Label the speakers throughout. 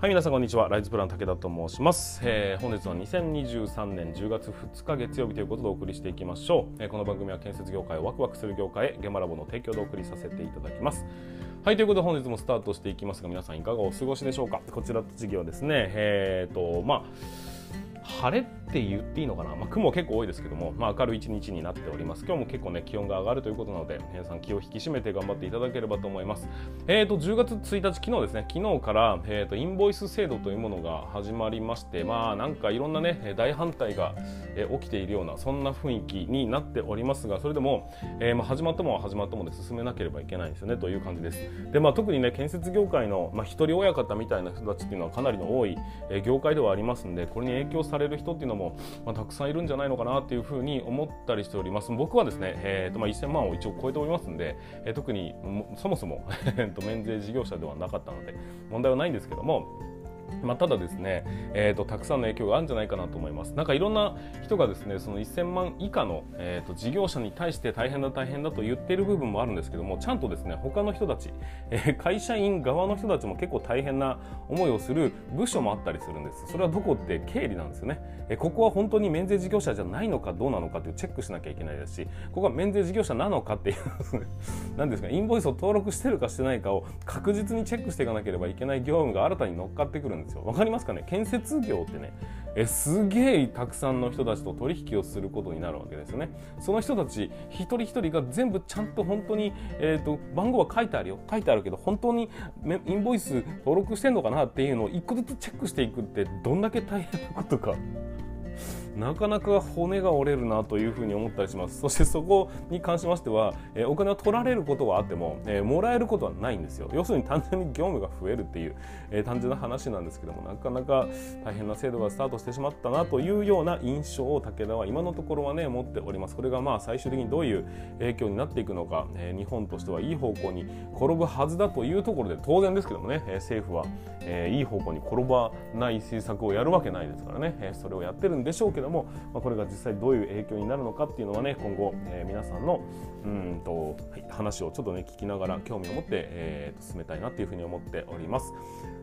Speaker 1: はい皆さんこんにちは。ライズプラン武田と申します、えー、本日は2023年10月2日月曜日ということでお送りしていきましょう、えー、この番組は建設業界をワクワクする業界へゲマラボの提供でお送りさせていただきます。はいということで本日もスタートしていきますが皆さんいかがお過ごしでしょうか？こちらの次はですね。え、ー、とまあ晴れって言っていいのかな、まあ、雲結構多いですけども、まあ、明るい一日になっております。今日も結構ね気温が上がるということなので皆さん気を引き締めて頑張っていただければと思います。えーと10月1日昨日ですね。昨日から、えーと、インボイス制度というものが始まりましてまあなんかいろんなね大反対が、えー、起きているようなそんな雰囲気になっておりますがそれでも、えー、まあ、始まったもは始まったもで進めなければいけないんですよねという感じです。でまあ特にね建設業界の、まあ、一人親方みたいな人たちっていうのはかなりの多い、え、業界ではありますんでこれに影響されれる人っていうのも、まあ、たくさんさんいるんじゃないのかなっていうふうに思ったりしております。僕はですね、えーとまあ、1000万を一応超えておりますんで、えー、特にそもそも 免税事業者ではなかったので問題はないんですけどもまあ、ただですね、えーと、たくさんの影響があるんじゃないかなと思います。なんかいろんな人がですねその1000万以下の、えーと、事業者に対して大変だ大変だと言っている部分もあるんですけどもちゃんとですね他の人たち、えー、会社員側の人たちも結構大変な思いをする部署もあったりするんです。それはどこって経理なんですよね。えー、ここは本当に免税事業者じゃないのかどうなのかっていうチェックしなきゃいけないですしここは免税事業者なのかっていう 何ですかインボイスを登録してるかしてないかを確実にチェックしていかなければいけない業務が新たに乗っかってくるんですよ。わかりますかね？建設業ってねえすげえたくさんの人たちと取引をすることになるわけですよね。その人たち一人一人が全部ちゃんと本当に、えーと、番号は書いてあるよ書いてあるけど本当にインボイス登録してんのかなっていうのを一個ずつチェックしていくってどんだけ大変なことかなかなか骨が折れるなというふうに思ったりします。そしてそこに関しましては、えー、お金を取られることはあっても、えー、もらえることはないんですよ。要するに単純に業務が増えるっていう、えー、単純な話なんですけどもなかなか大変な制度がスタートしてしまったなというような印象を武田は今のところはね持っております。これがまあ最終的にどういう影響になっていくのか、えー、日本としてはいい方向に転ぶはずだというところで当然ですけどもね、えー、政府は、えー、いい方向に転ばない政策をやるわけないですからね、えー、それをやってるんでしょうけどけども、まあ、これが実際どういう影響になるのかっていうのはね今後、えー、皆さんのうんと、はい、話をちょっとね聞きながら興味を持って、えー、と進めたいなっていうふうに思っております。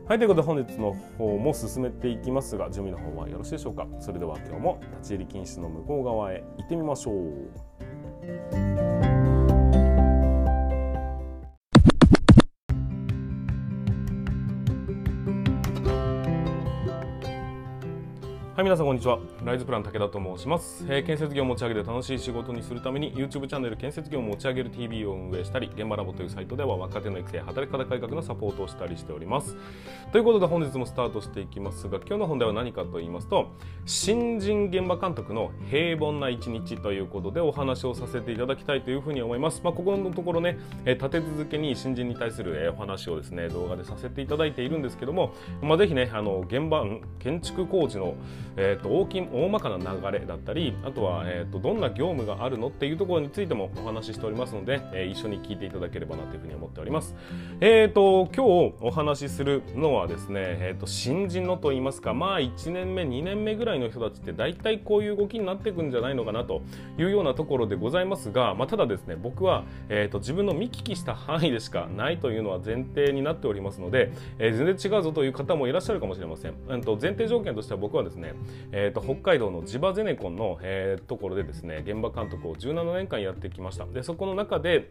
Speaker 1: はいということで本日の方も進めていきますが準備の方はよろしいでしょうか？それでは今日も立ち入り禁止の向こう側へ行ってみましょう。はい、皆さんこんにちは。ライズプラン武田と申します、えー、建設業を持ち上げて楽しい仕事にするために YouTube チャンネル建設業を持ち上げる TV を運営したり、現場ラボというサイトでは若手の育成、働き方改革のサポートをしたりしております。ということで本日もスタートしていきますが、今日の本題は何かと言いますと、新人現場監督の平凡な一日ということでお話をさせていただきたいというふうに思います。まあ、ここのところね、えー、立て続けに新人に対する、えー、お話をですね、動画でさせていただいているんですけども、まあ、ぜひね、あの現場、建築工事のえーと、大き大まかな流れだったりあとは、えーと、どんな業務があるのっていうところについてもお話ししておりますので、えー、一緒に聞いていただければなというふうに思っております。えーと、今日お話しするのはですね、えー、と新人のと言いますかまあ1年目2年目ぐらいの人たちって大体こういう動きになっていくんじゃないのかなというようなところでございますが、まあ、ただですね僕は、えー、と自分の見聞きした範囲でしかないというのは前提になっておりますので、えー、全然違うぞという方もいらっしゃるかもしれません。えー、と前提条件としては僕はですね、えーと、北海道の地場ゼネコンの、えー、ところでですね現場監督を17年間やってきました。でそこの中で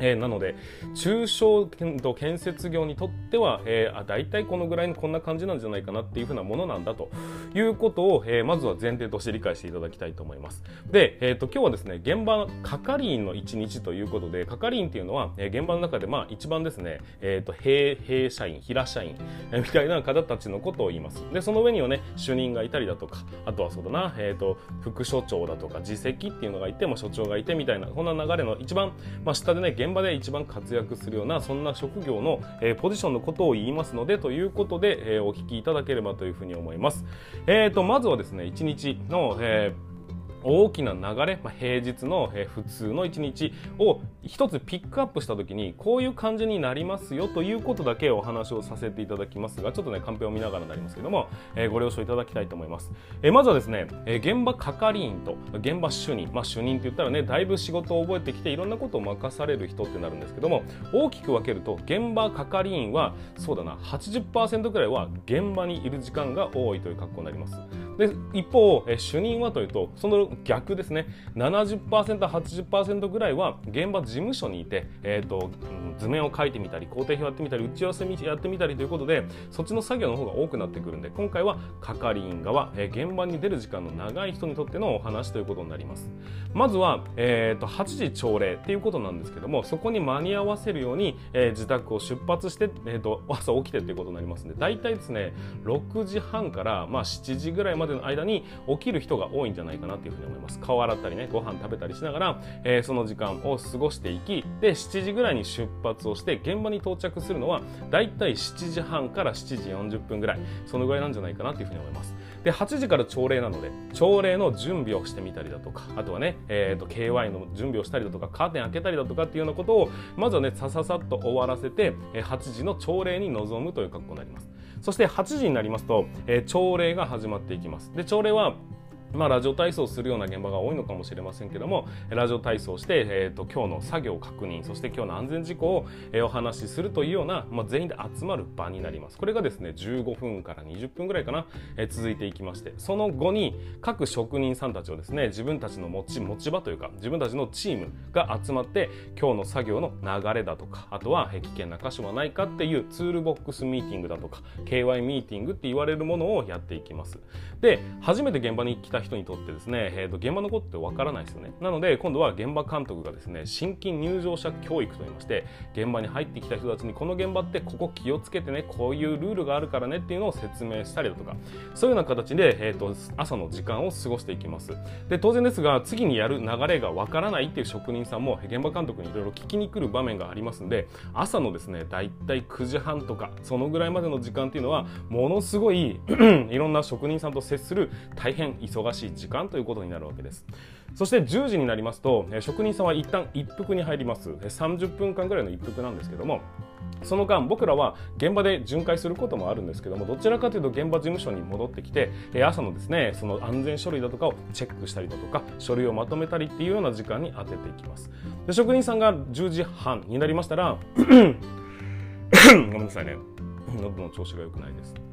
Speaker 1: えー、なので中小と建設業にとっては、えー、あ大体このぐらいのこんな感じなんじゃないかなっていうふうなものなんだということを、えー、まずは前提として理解していただきたいと思います。で、えーと、今日はですね現場係員の一日ということで係員っていうのは、えー、現場の中でまあ一番ですね、えーと、兵兵社員平社員、えー、みたいな方たちのことを言います。でその上にはね主任がいたりだとかあとはそうだな、えーと、副所長だとか次席っていうのがいて、まあ、所長がいてみたいなこんな流れの一番、まあ、下でね現場で一番活躍するようなそんな職業の、えー、ポジションのことを言いますのでということで、えー、お聞きいただければというふうに思います。えーと、まずはですね1日の、えー大きな流れ、まあ、平日の、え普通の一日を一つピックアップした時にこういう感じになりますよということだけお話をさせていただきますがちょっとねカンペを見ながらになりますけども、え、ご了承いただきたいと思います、え、まずはですね、え現場係員と現場主任まあ主任って言ったらねだいぶ仕事を覚えてきていろんなことを任される人ってなるんですけども大きく分けると現場係員はそうだな80%くらいは現場にいる時間が多いという格好になります。で一方、え主任はというとその逆ですね。70%80% ぐらいは現場事務所にいて、えーと、図面を書いてみたり工程表やってみたり打ち合わせやってみたりということでそっちの作業の方が多くなってくるんで今回は係員側、えー、現場に出る時間の長い人にとってのお話ということになります。まずは、えーと、8時朝礼っていうことなんですけどもそこに間に合わせるように、えー、自宅を出発して、えーと、朝起きてということになりますので大体ですね6時半から、まあ、7時ぐらいまでの間に起きる人が多いんじゃないかなというふうに思います。顔洗ったりねご飯食べたりしながら、えー、その時間を過ごしていきで7時ぐらいに出発をして現場に到着するのは大体7時半から7時40分ぐらい。そのぐらいなんじゃないかなというふうに思います。で8時から朝礼なので朝礼の準備をしてみたりだとかあとはね、えーと、KY の準備をしたりだとかカーテン開けたりだとかっていうようなことをまずはねさささっと終わらせて8時の朝礼に臨むという格好になります。そして8時になりますと、えー、朝礼が始まっていきます。で朝礼はまあ、ラジオ体操するような現場が多いのかもしれませんけどもラジオ体操をして、えーと、今日の作業確認そして今日の安全事項を、えー、お話しするというような、まあ、全員で集まる場になります。これがですね15分から20分ぐらいかな、えー、続いていきましてその後に各職人さんたちをですね自分たちの持ち持ち場というか自分たちのチームが集まって今日の作業の流れだとかあとは危険な箇所はないかっていうツールボックスミーティングだとか KY ミーティングって言われるものをやっていきます。で初めて現場に来た人にとってですね、えー、と現場のことってわからないですよね。なので今度は現場監督がですね新規入場者教育といいまして現場に入ってきた人たちにこの現場ってここ気をつけてねこういうルールがあるからねっていうのを説明したりだとかそういうような形で、えー、と朝の時間を過ごしていきます。で当然ですが次にやる流れがわからないっていう職人さんも現場監督にいろいろ聞きに来る場面がありますんで朝のですねだいたい9時半とかそのぐらいまでの時間っていうのはものすごい いろんな職人さんと接する大変忙しいしい時間ということになるわけです。そして10時になりますと職人さんは一旦一服に入ります。30分間ぐらいの一服なんですけどもその間僕らは現場で巡回することもあるんですけどもどちらかというと現場事務所に戻ってきて朝のですねその安全書類だとかをチェックしたりだとか書類をまとめたりっていうような時間に当てていきます。で職人さんが10時半になりましたら ごめんなさいね。喉の調子が良くないです。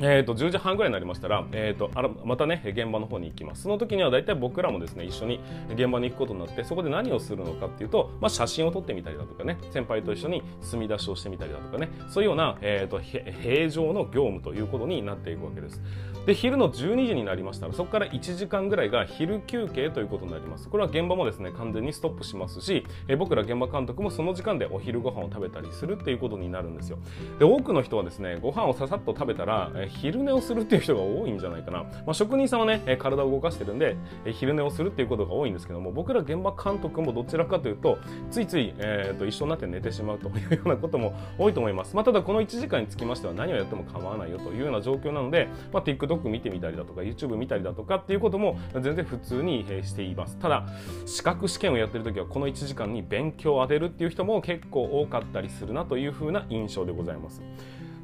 Speaker 1: えーと、10時半ぐらいになりましたら、えーと、あらまたね現場の方に行きます。その時には大体僕らもですね一緒に現場に行くことになってそこで何をするのかっていうと、まあ、写真を撮ってみたりだとかね先輩と一緒に墨出しをしてみたりだとかねそういうような、えーと、平常の業務ということになっていくわけです。で昼の12時になりましたらそこから1時間ぐらいが昼休憩ということになります。これは現場もですね完全にストップしますし、えー、僕ら現場監督もその時間でお昼ご飯を食べたりするっていうことになるんですよ。で多くの人はですねご飯をささっと食べたら、えー昼寝をするっていう人が多いんじゃないかな、まあ、職人さんはね体を動かしてるんで昼寝をするっていうことが多いんですけども僕ら現場監督もどちらかというとついつい、えー、と一緒になって寝てしまうというようなことも多いと思います、まあ、ただこの1時間につきましては何をやっても構わないよというような状況なので、まあ、TikTok 見てみたりだとか YouTube 見たりだとかっていうことも全然普通にしています。ただ資格試験をやってる時はこの1時間に勉強を当てるっていう人も結構多かったりするなというふうな印象でございます。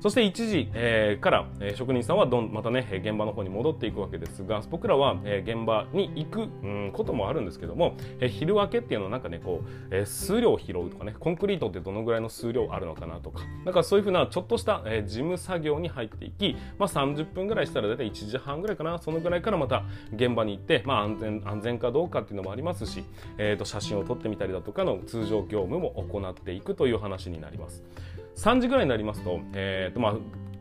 Speaker 1: そして1時、えー、から、えー、職人さんはどんまたね現場の方に戻っていくわけですが僕らは、えー、現場に行く、うん、こともあるんですけども、えー、昼明けっていうのはなんかねこう、えー、数量を拾うとかねコンクリートってどのぐらいの数量あるのかなとかなんかそういうふうなちょっとした、えー、事務作業に入っていき、まあ、30分ぐらいしたら大体1時半ぐらいかなそのぐらいからまた現場に行って、まあ、安全安全かどうかっていうのもありますし、えー、と写真を撮ってみたりだとかの通常業務も行っていくという話になります。3時ぐらいになりますと,、えーとまあ、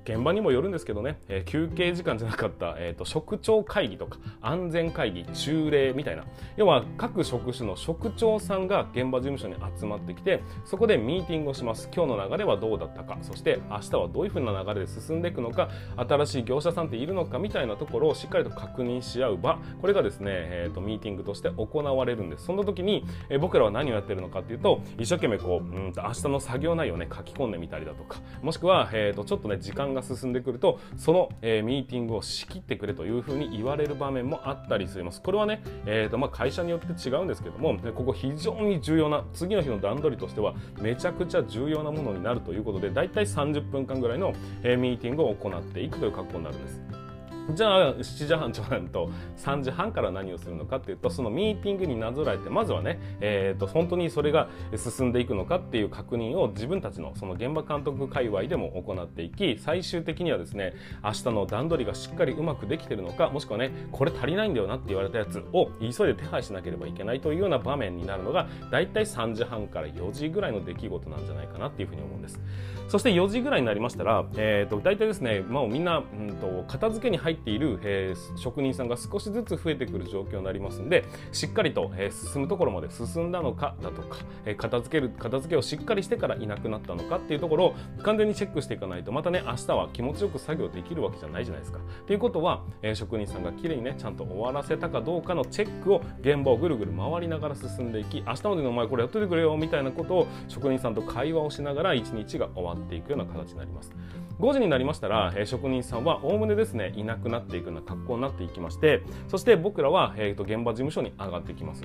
Speaker 1: 現場にもよるんですけどね、えー、休憩時間じゃなかった、えーと、職長会議とか安全会議中例みたいな。要は各職種の職長さんが現場事務所に集まってきてそこでミーティングをします。今日の流れはどうだったか。そして明日はどういうふうな流れで進んでいくのか。新しい業者さんっているのかみたいなところをしっかりと確認し合う場。これがですね、えーと、ミーティングとして行われるんです。その時に、えー、僕らは何をやってるのかっていうと一生懸命こううんと明日の作業内容をね書き込んでみたりだとか。もしくは、えーとちょっとね時間が進んでくるとその、えー、ミーティングを仕切ってくれというふうに言われる場面もあったりしますこれはね、えーとまあ、会社によって違うんですけどもここ非常に重要な次の日の段取りとしてはめちゃくちゃ重要なものになるということでだいたい30分間ぐらいの、えー、ミーティングを行っていくという格好になるんです。じゃあ7時半ちょうと3時半から何をするのかっていうとそのミーティングになぞらえてまずはね、えー、と本当にそれが進んでいくのかっていう確認を自分たちのその現場監督界隈でも行っていき最終的にはですね明日の段取りがしっかりうまくできてるのかもしくはねこれ足りないんだよなって言われたやつを急いで手配しなければいけないというような場面になるのがだいたい3時半から4時ぐらいの出来事なんじゃないかなっていうふうに思うんです。そして4時ぐらいになりましたら、えー、と大体ですね、まあ、みんな、うんと、片付けに入っている、えー、職人さんが少しずつ増えてくる状況になりますんでしっかりと、えー、進むところまで進んだのかだとか、えー、片付ける片付けをしっかりしてからいなくなったのかっていうところを完全にチェックしていかないとまたね明日は気持ちよく作業できるわけじゃないじゃないですか。ということは、えー、職人さんがきれいにねちゃんと終わらせたかどうかのチェックを現場をぐるぐる回りながら進んでいき明日までのお前これやっといてくれよみたいなことを職人さんと会話をしながら一日が終わっていくような形になります5時になりましたら、えー、職人さんはおおむねですねいなくくなっていくような格好になっていきましてそして僕らは、えーと、現場事務所に上がってきます。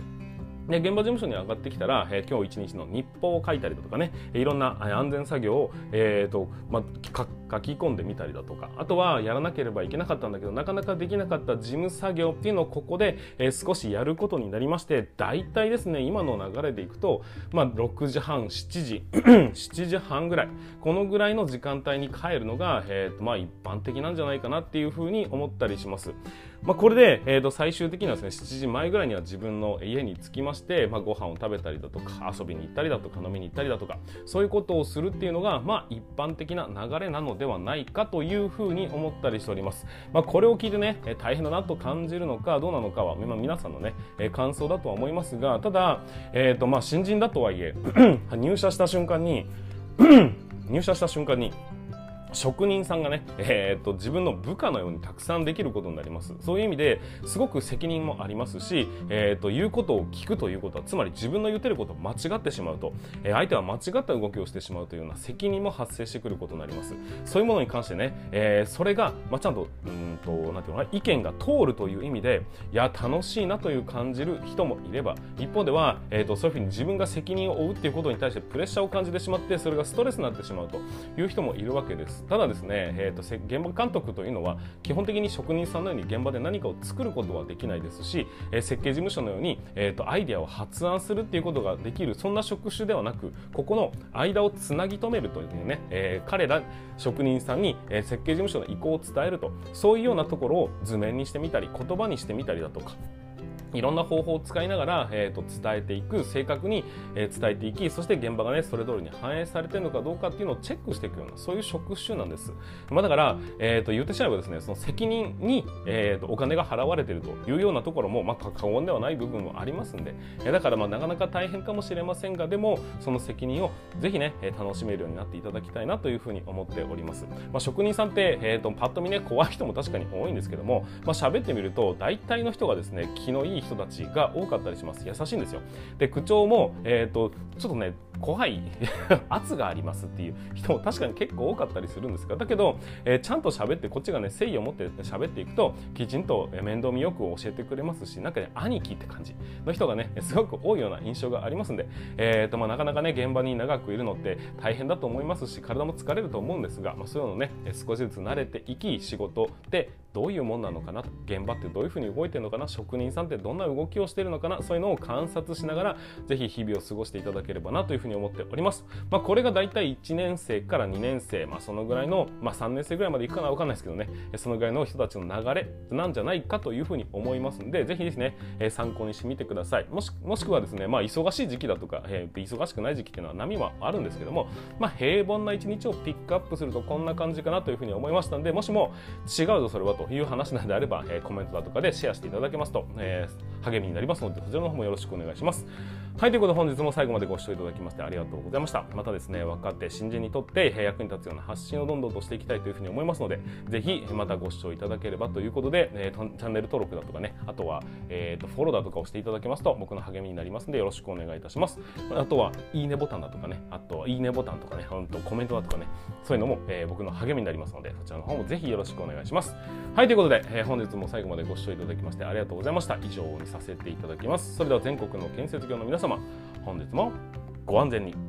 Speaker 1: で現場事務所に上がってきたら、えー、今日一日の日報を書いたりだとかねいろんな安全作業を、えーとまあ、書き込んでみたりだとかあとはやらなければいけなかったんだけどなかなかできなかった事務作業っていうのをここで、えー、少しやることになりまして大体ですね今の流れでいくと、まあ、6時半7時 7時半ぐらいこのぐらいの時間帯に帰るのが、えーとまあ、一般的なんじゃないかなっていうふうに思ったりします。まあ、これで、えー、と最終的にはですね7時前ぐらいには自分の家に着きまして、まあ、ご飯を食べたりだとか遊びに行ったりだとか飲みに行ったりだとかそういうことをするっていうのが、まあ、一般的な流れなのでではないかというふうに思ったりしております。まあ、これを聞いてね大変だなと感じるのかどうなのかは、まあ、皆さんのね感想だとは思いますがただ、えーとまあ、新人だとはいえ 入社した瞬間に 入社した瞬間に職人さんがね、えー、っと自分の部下のようにたくさんできることになります。そういう意味ですごく責任もありますし、えー、っと言うことを聞くということはつまり自分の言ってることを間違ってしまうと、えー、相手は間違った動きをしてしまうというような責任も発生してくることになります。そういうものに関してね、えー、それが、まあ、ちゃんとうんとなんていうのか意見が通るという意味でいや楽しいなという感じる人もいれば一方では、えー、とそういうふうに自分が責任を負うっていうことに対してプレッシャーを感じてしまってそれがストレスになってしまうという人もいるわけです。ただですね、えーと、現場監督というのは基本的に職人さんのように現場で何かを作ることはできないですし、えー、設計事務所のように、えーと、アイデアを発案するっていうことができるそんな職種ではなくここの間をつなぎ止めるというね、えー、彼ら職人さんに、え設計事務所の意向を伝えるとそういうようなところを図面にしてみたり言葉にしてみたりだとかいろんな方法を使いながら、えーと、伝えていく正確に、えー、伝えていきそして現場がねそれ通りに反映されてるのかどうかっていうのをチェックしていくようなそういう職種なんです、まあ、だから、えーと、言ってしまえばですねその責任に、えーと、お金が払われてるというようなところも、まあ、過言ではない部分もありますんで、え、だからまあなかなか大変かもしれませんがでもその責任をぜひね楽しめるようになっていただきたいなというふうに思っております、まあ、職人さんって、えー、とパッと見ね怖い人も確かに多いんですけども、まあ、喋ってみると大体の人がですね気のいい人たちが多かったりします。優しいんですよ。で口調も、えーと、ちょっとね怖い 圧がありますっていう人も確かに結構多かったりするんですがだけど、えー、ちゃんと喋ってこっちがね誠意を持って喋っていくときちんと面倒見よく教えてくれますしなんかね兄貴って感じの人がねすごく多いような印象がありますんで、えーとまあ、なかなかね現場に長くいるのって大変だと思いますし体も疲れると思うんですが、まあ、そういうのね少しずつ慣れていき仕事でどういうもんなのかな現場ってどういうふうに動いてるのかな職人さんってどんな動きをしてるのかなそういうのを観察しながらぜひ日々を過ごしていただければなというふうにに思っております、まあ、これが大体1年生から2年生、まあ、そのぐらいの、まあ、3年生ぐらいまでいくかな分かんないですけどね。そのぐらいの人たちの流れなんじゃないかというふうに思いますのでぜひですね、え参考にしてみてください。もしもしくはですね、まあ、忙しい時期だとか、えー、忙しくない時期っていうのは波はあるんですけども、まあ、平凡な一日をピックアップするとこんな感じかなというふうに思いましたのでもしも違うぞそれはという話なんであれば、えー、コメントだとかでシェアしていただけますと、えー、励みになりますのでそちらの方もよろしくお願いします。はいということで本日も最後までご視聴いただきましてありがとうございました。またですね若手新人にとって役に立つような発信をどんどんとしていきたいというふうに思いますのでぜひまたご視聴いただければということで、えー、チャンネル登録だとかねあとは、えーと、フォローだとかをしていただけますと僕の励みになりますのでよろしくお願いいたします。あとはいいねボタンだとかねあとはいいねボタンとかねほんとコメントだとかねそういうのも、えー、僕の励みになりますのでそちらの方もぜひよろしくお願いします。はいということで、えー、本日も最後までご視聴いただきましてありがとうございました。以上にさせていただきます。それでは全国の建設業の皆様様本日もご安全に。